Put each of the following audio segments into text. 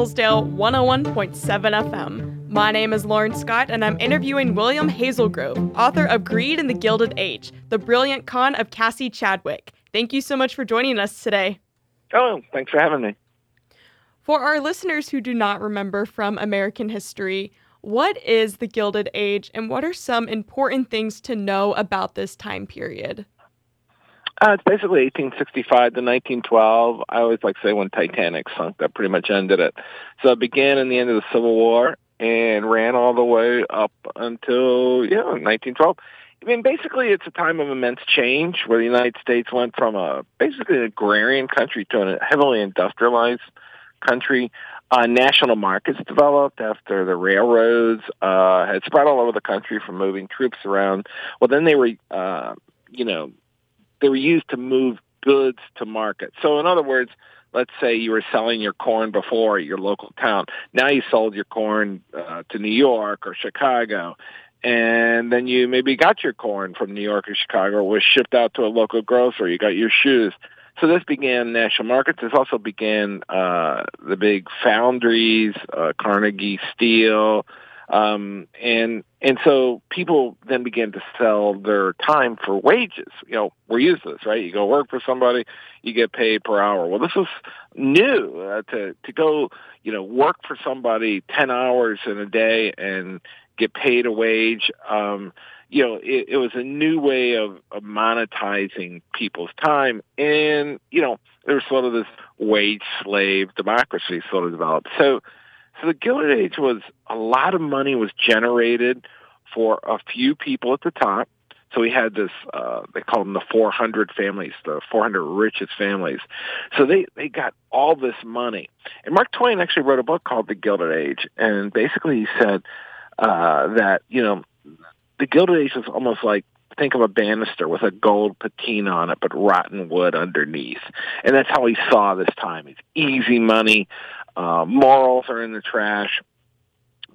Hillsdale 101.7 FM. My name is Lauren Scott, and I'm interviewing William Hazelgrove, author of Greed in the Gilded Age The Brilliant Con of Cassie Chadwick. Thank you so much for joining us today. Oh, thanks for having me. For our listeners who do not remember from American history, what is the Gilded Age, and what are some important things to know about this time period? Uh, it's basically 1865 to 1912. I always like to say when Titanic sunk, that pretty much ended it. So it began in the end of the Civil War and ran all the way up until, yeah, 1912. I mean, basically, it's a time of immense change where the United States went from a basically an agrarian country to a heavily industrialized country. Uh, national markets developed after the railroads uh, had spread all over the country from moving troops around. Well, then they were, uh, you know, they were used to move goods to market. So in other words, let's say you were selling your corn before at your local town. Now you sold your corn uh, to New York or Chicago. And then you maybe got your corn from New York or Chicago, or was shipped out to a local grocer. You got your shoes. So this began national markets. This also began uh, the big foundries, uh, Carnegie Steel, um, and and so people then began to sell their time for wages. You know, we're used to this, right? You go work for somebody, you get paid per hour. Well, this was new uh, to to go, you know, work for somebody ten hours in a day and get paid a wage. Um, you know, it, it was a new way of, of monetizing people's time, and you know, there was sort of this wage slave democracy sort of developed. So so the Gilded Age was a lot of money was generated for a few people at the top. So we had this, uh, they called them the 400 families, the 400 richest families. So they, they got all this money. And Mark Twain actually wrote a book called The Gilded Age. And basically he said uh, that, you know, the Gilded Age was almost like think of a banister with a gold patina on it, but rotten wood underneath. And that's how he saw this time. It's easy money. Uh, morals are in the trash.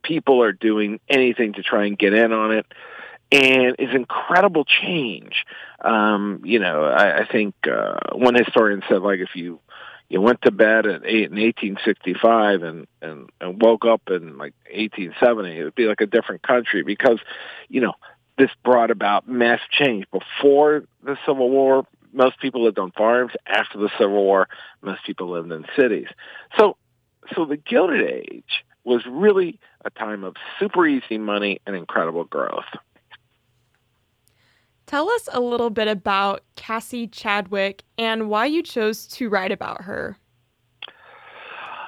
People are doing anything to try and get in on it. And it's incredible change. Um, you know, I, I think uh, one historian said, like, if you you went to bed at eight in 1865 and, and and woke up in like 1870, it would be like a different country because, you know, this brought about mass change. Before the Civil War, most people lived on farms. After the Civil War, most people lived in cities. So so the Gilded Age was really a time of super easy money and incredible growth. Tell us a little bit about Cassie Chadwick and why you chose to write about her.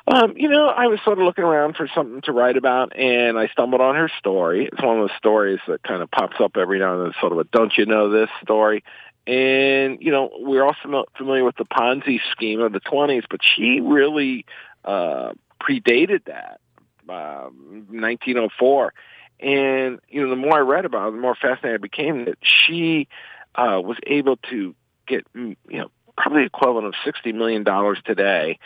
Um, you know, I was sort of looking around for something to write about, and I stumbled on her story. It's one of those stories that kind of pops up every now and then, sort of a "Don't you know this?" story. And you know, we're all familiar with the Ponzi scheme of the 20s, but she really uh, predated that, uh, 1904. And you know, the more I read about it, the more fascinated I became that she uh, was able to get mm, you know probably equivalent of sixty million dollars today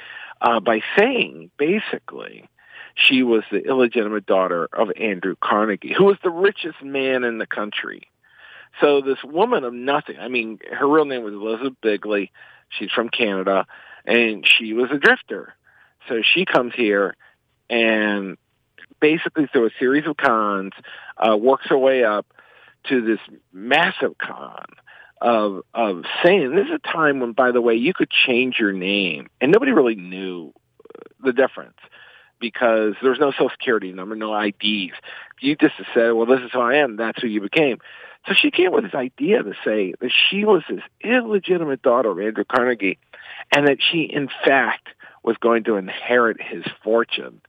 uh, by saying basically she was the illegitimate daughter of Andrew Carnegie, who was the richest man in the country. So this woman of nothing, I mean, her real name was Elizabeth Bigley. She's from Canada, and she was a drifter. So she comes here and basically through a series of cons, uh, works her way up to this massive con of of saying this is a time when, by the way, you could change your name, and nobody really knew the difference because there's no social security number, no IDs. You just said, "Well, this is who I am." That's who you became. So she came with this idea to say that she was this illegitimate daughter of Andrew Carnegie, and that she, in fact, was going to inherit his fortune.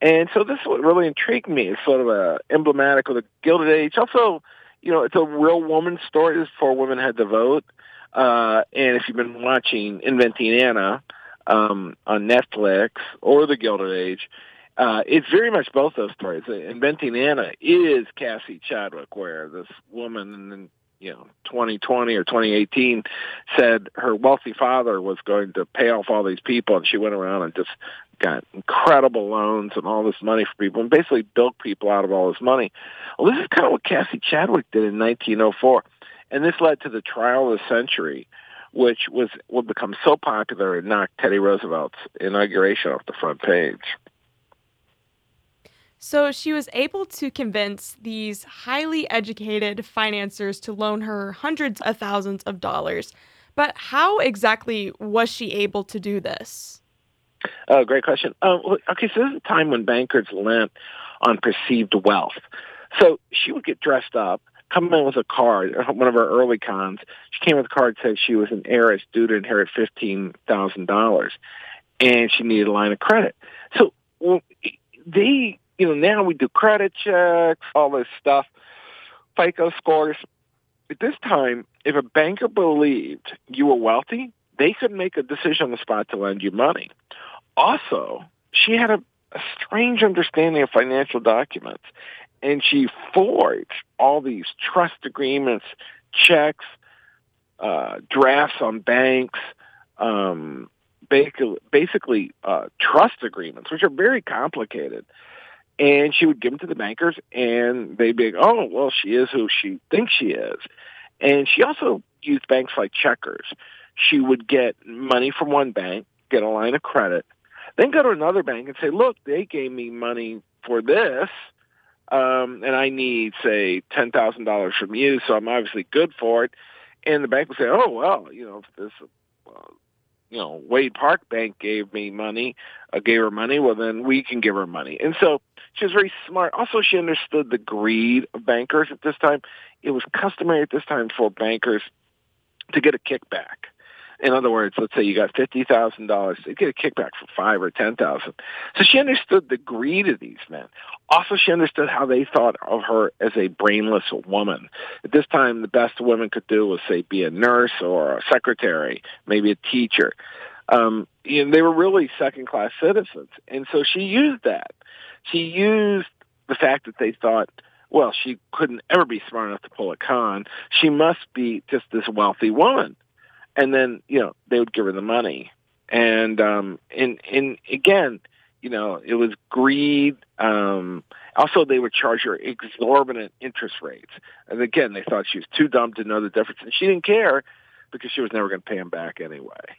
And so this is what really intrigued me. It's sort of a emblematic of the Gilded Age. Also, you know, it's a real woman story. Before women had to vote. Uh, and if you've been watching Inventing Anna um, on Netflix or The Gilded Age, uh, it's very much both those stories. Inventing Anna is Cassie Chadwick, where this woman and you know 2020 or 2018 said her wealthy father was going to pay off all these people and she went around and just got incredible loans and all this money for people and basically built people out of all this money. Well this is kind of what cassie chadwick did in 1904 and this led to the trial of the century which was would become so popular it knocked teddy roosevelt's inauguration off the front page So she was able to convince these highly educated financiers to loan her hundreds of thousands of dollars. But how exactly was she able to do this? Oh, great question. Um, okay, so this is a time when bankers lent on perceived wealth. So she would get dressed up, come in with a card, one of her early cons. She came with a card that said she was an heiress due to inherit $15,000 and she needed a line of credit. So well, they you know, now we do credit checks, all this stuff, FICO scores. At this time, if a banker believed you were wealthy, they could make a decision on the spot to lend you money. Also, she had a, a strange understanding of financial documents, and she forged all these trust agreements, checks, uh, drafts on banks, um, basically, basically uh, trust agreements, which are very complicated and she would give them to the bankers, and they'd be like, "Oh, well, she is who she thinks she is." And she also used banks like checkers. She would get money from one bank, get a line of credit, then go to another bank and say, "Look, they gave me money for this, um, and I need, say, ten thousand dollars from you, so I'm obviously good for it." And the bank would say, "Oh, well, you know, if this." Uh, you know, Wade Park Bank gave me money, uh, gave her money, well then we can give her money. And so she was very smart. Also, she understood the greed of bankers at this time. It was customary at this time for bankers to get a kickback. In other words, let's say you got fifty thousand dollars, they get a kickback for five or ten thousand. So she understood the greed of these men. Also, she understood how they thought of her as a brainless woman. At this time, the best a woman could do was say be a nurse or a secretary, maybe a teacher. Um, you know, they were really second class citizens, and so she used that she used the fact that they thought, well, she couldn't ever be smart enough to pull a con. She must be just this wealthy woman. And then, you know, they would give her the money. And um and and again, you know, it was greed. Um also they would charge her exorbitant interest rates. And again, they thought she was too dumb to know the difference and she didn't care because she was never going to pay them back anyway.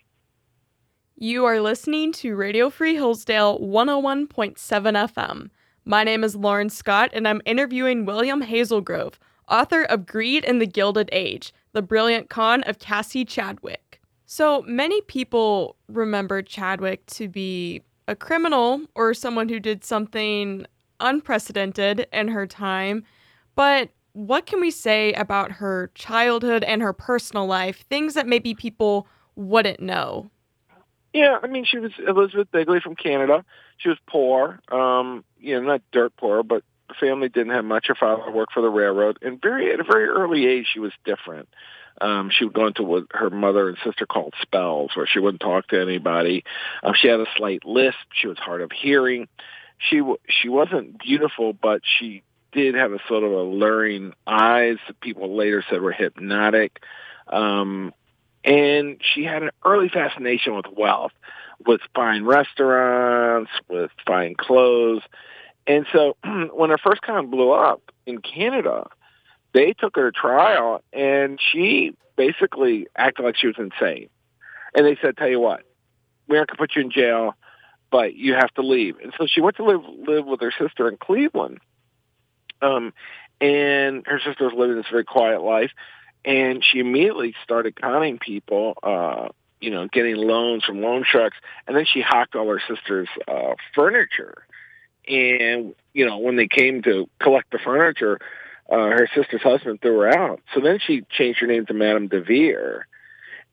You are listening to Radio Free Hillsdale 101.7 FM. My name is Lauren Scott, and I'm interviewing William Hazelgrove, author of Greed in the Gilded Age The Brilliant Con of Cassie Chadwick. So many people remember Chadwick to be a criminal or someone who did something unprecedented in her time, but what can we say about her childhood and her personal life? Things that maybe people wouldn't know. Yeah, I mean, she was Elizabeth Bigley from Canada. She was poor, um, you know, not dirt poor, but the family didn't have much. Her father worked for the railroad, and very at a very early age, she was different. Um, she would go into what her mother and sister called spells, where she wouldn't talk to anybody. Um, she had a slight lisp. She was hard of hearing. She w- she wasn't beautiful, but she did have a sort of alluring eyes that people later said were hypnotic. Um, and she had an early fascination with wealth, with fine restaurants, with fine clothes. And so when her first con blew up in Canada, they took her to trial and she basically acted like she was insane. And they said, tell you what, we're not going to put you in jail, but you have to leave. And so she went to live, live with her sister in Cleveland. Um, and her sister was living this very quiet life and she immediately started conning people, uh, you know, getting loans from loan sharks, and then she hocked all her sister's uh, furniture. And you know, when they came to collect the furniture, uh, her sister's husband threw her out. So then she changed her name to Madame de Vere,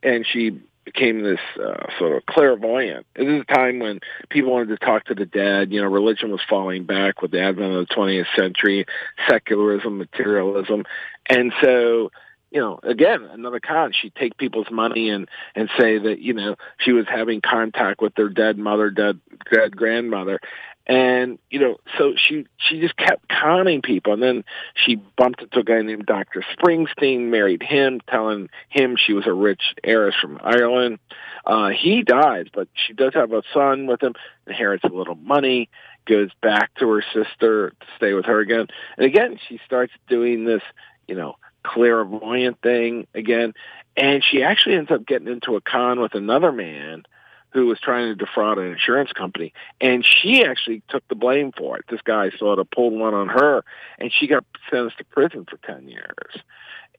and she became this uh, sort of clairvoyant. It is a time when people wanted to talk to the dead. You know, religion was falling back with the advent of the 20th century, secularism, materialism, and so you know, again, another con. She'd take people's money and and say that you know she was having contact with their dead mother, dead dead grandmother, and you know, so she she just kept conning people. And then she bumped into a guy named Doctor Springsteen, married him, telling him she was a rich heiress from Ireland. Uh, he dies, but she does have a son with him, inherits a little money, goes back to her sister to stay with her again, and again she starts doing this, you know clairvoyant thing again. And she actually ends up getting into a con with another man who was trying to defraud an insurance company, and she actually took the blame for it. This guy sort of pulled one on her, and she got sentenced to prison for ten years.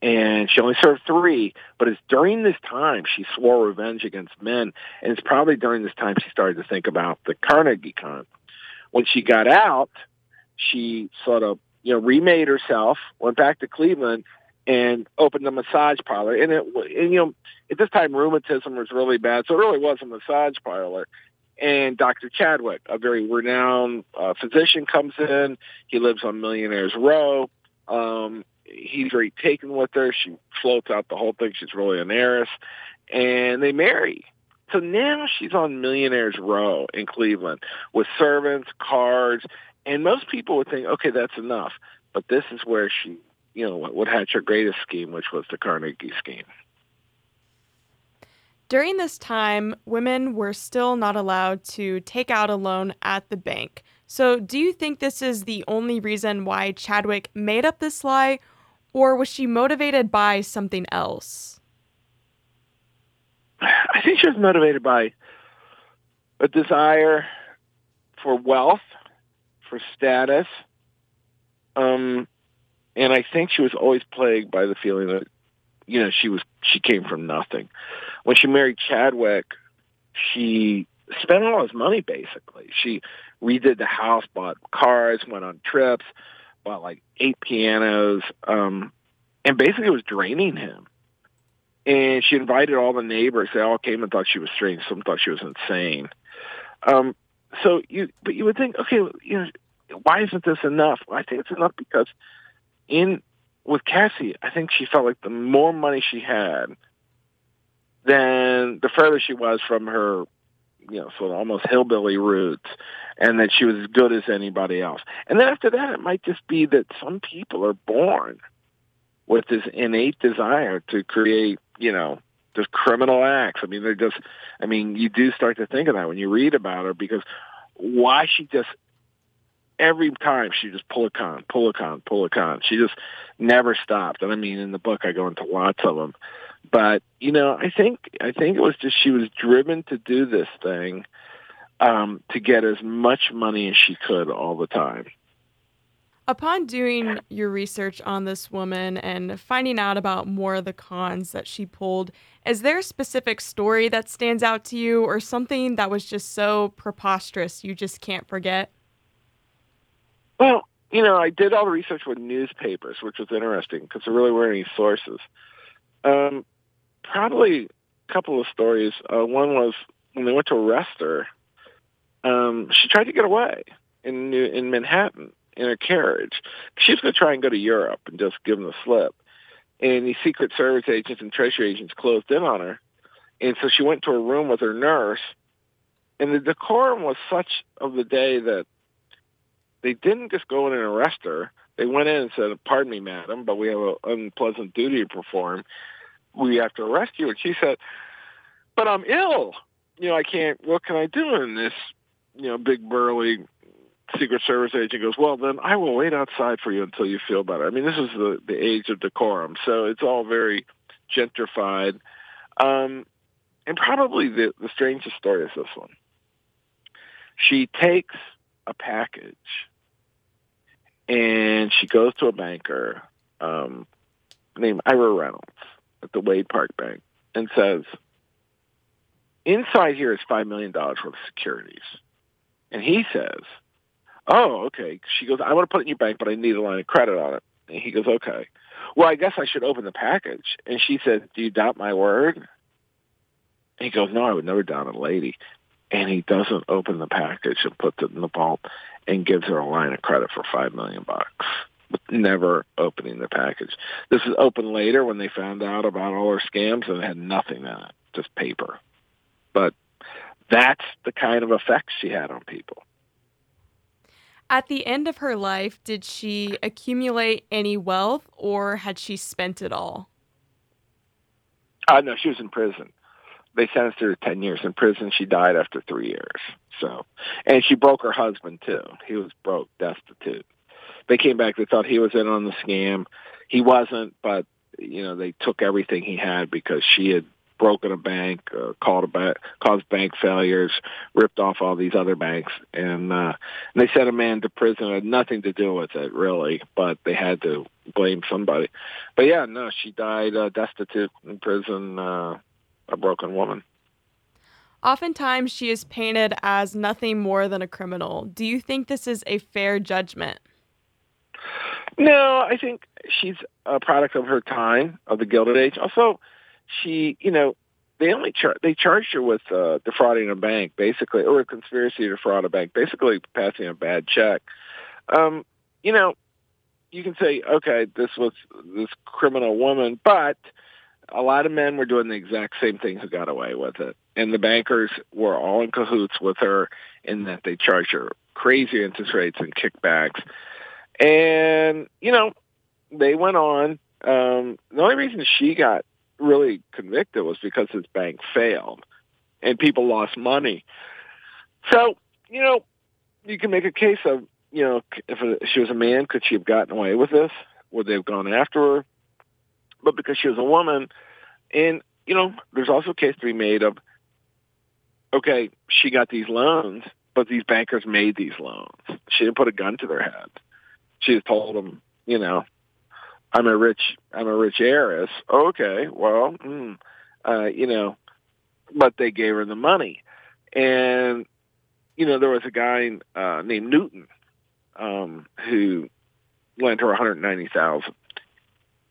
And she only served three, but it's during this time she swore revenge against men, and it's probably during this time she started to think about the Carnegie con. When she got out, she sort of you know remade herself, went back to Cleveland, and opened a massage parlor. And it, and, you know, at this time rheumatism was really bad, so it really was a massage parlor. And Dr. Chadwick, a very renowned uh, physician, comes in. He lives on Millionaires Row. Um, he's very taken with her. She floats out the whole thing. She's really an heiress, and they marry. So now she's on Millionaires Row in Cleveland with servants, cards, and most people would think, okay, that's enough. But this is where she you know, what, what had her greatest scheme, which was the Carnegie scheme. During this time, women were still not allowed to take out a loan at the bank. So, do you think this is the only reason why Chadwick made up this lie, or was she motivated by something else? I think she was motivated by a desire for wealth, for status, um, and I think she was always plagued by the feeling that you know she was she came from nothing. When she married Chadwick, she spent all his money basically. She redid the house, bought cars, went on trips, bought like eight pianos, um, and basically was draining him. And she invited all the neighbors. They all came and thought she was strange. Some thought she was insane. Um, so you, but you would think, okay, you know, why isn't this enough? Well, I think it's enough because in with Cassie, I think she felt like the more money she had, then the further she was from her, you know, sort of almost hillbilly roots, and that she was as good as anybody else. And then after that, it might just be that some people are born with this innate desire to create, you know, just criminal acts. I mean, they're just, I mean, you do start to think of that when you read about her because why she just every time she just pull a con, pull a con, pull a con. She just never stopped. And I mean, in the book, I go into lots of them. But you know, I think I think it was just she was driven to do this thing um, to get as much money as she could all the time. Upon doing your research on this woman and finding out about more of the cons that she pulled, is there a specific story that stands out to you or something that was just so preposterous you just can't forget? Well, you know, I did all the research with newspapers, which was interesting because there really weren't any sources. Um, probably a couple of stories. Uh, one was when they went to arrest her. Um, she tried to get away in New, in Manhattan in a carriage. She was going to try and go to Europe and just give them the slip. And the Secret Service agents and Treasury agents closed in on her. And so she went to a room with her nurse. And the decorum was such of the day that they didn't just go in and arrest her. They went in and said, pardon me, madam, but we have an unpleasant duty to perform. We have to arrest you. And she said, but I'm ill. You know, I can't, what can I do? And this, you know, big burly Secret Service agent goes, well, then I will wait outside for you until you feel better. I mean, this is the, the age of decorum. So it's all very gentrified. Um, and probably the, the strangest story is this one. She takes a package and she goes to a banker um, named Ira Reynolds at the Wade Park Bank and says, "Inside here is five million dollars worth of securities," and he says, "Oh, okay." She goes, "I want to put it in your bank, but I need a line of credit on it." And he goes, "Okay." Well, I guess I should open the package. And she says, "Do you doubt my word?" And he goes, "No, I would never doubt a lady." And he doesn't open the package and puts it in the vault and gives her a line of credit for five million bucks never opening the package. This is open later when they found out about all her scams and it had nothing in it, just paper. But that's the kind of effect she had on people. At the end of her life, did she accumulate any wealth or had she spent it all? Uh, no, she was in prison they sentenced her to 10 years in prison. She died after three years. So, and she broke her husband too. He was broke, destitute. They came back. They thought he was in on the scam. He wasn't, but you know, they took everything he had because she had broken a bank, uh, called a ba- caused bank failures, ripped off all these other banks, and, uh, and they sent a man to prison. It had nothing to do with it, really, but they had to blame somebody. But yeah, no, she died uh, destitute in prison, uh, a broken woman. Oftentimes, she is painted as nothing more than a criminal. Do you think this is a fair judgment? No, I think she's a product of her time, of the Gilded Age. Also, she, you know, they only char- they charged her with uh, defrauding a bank, basically, or a conspiracy to defraud a bank, basically passing a bad check. Um, you know, you can say, okay, this was this criminal woman, but a lot of men were doing the exact same thing who got away with it, and the bankers were all in cahoots with her in that they charged her crazy interest rates and kickbacks, and you know, they went on. Um, the only reason she got really convicted was because his bank failed and people lost money. So, you know, you can make a case of, you know, if she was a man, could she have gotten away with this? Would they have gone after her? But because she was a woman, and, you know, there's also a case to be made of, okay, she got these loans, but these bankers made these loans. She didn't put a gun to their head. She just told them, you know, I'm a rich I'm a rich heiress. Okay, well, mm, uh, you know, but they gave her the money, and you know there was a guy uh, named Newton um, who lent her 190 thousand,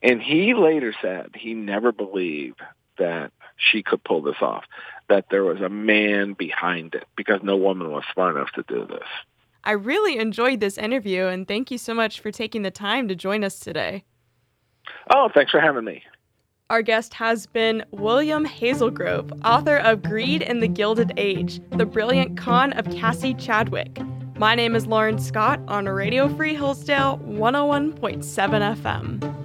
and he later said he never believed that she could pull this off, that there was a man behind it because no woman was smart enough to do this. I really enjoyed this interview, and thank you so much for taking the time to join us today. Oh, thanks for having me. Our guest has been William Hazelgrove, author of Greed in the Gilded Age, The Brilliant Con of Cassie Chadwick. My name is Lauren Scott on Radio Free Hillsdale 101.7 FM.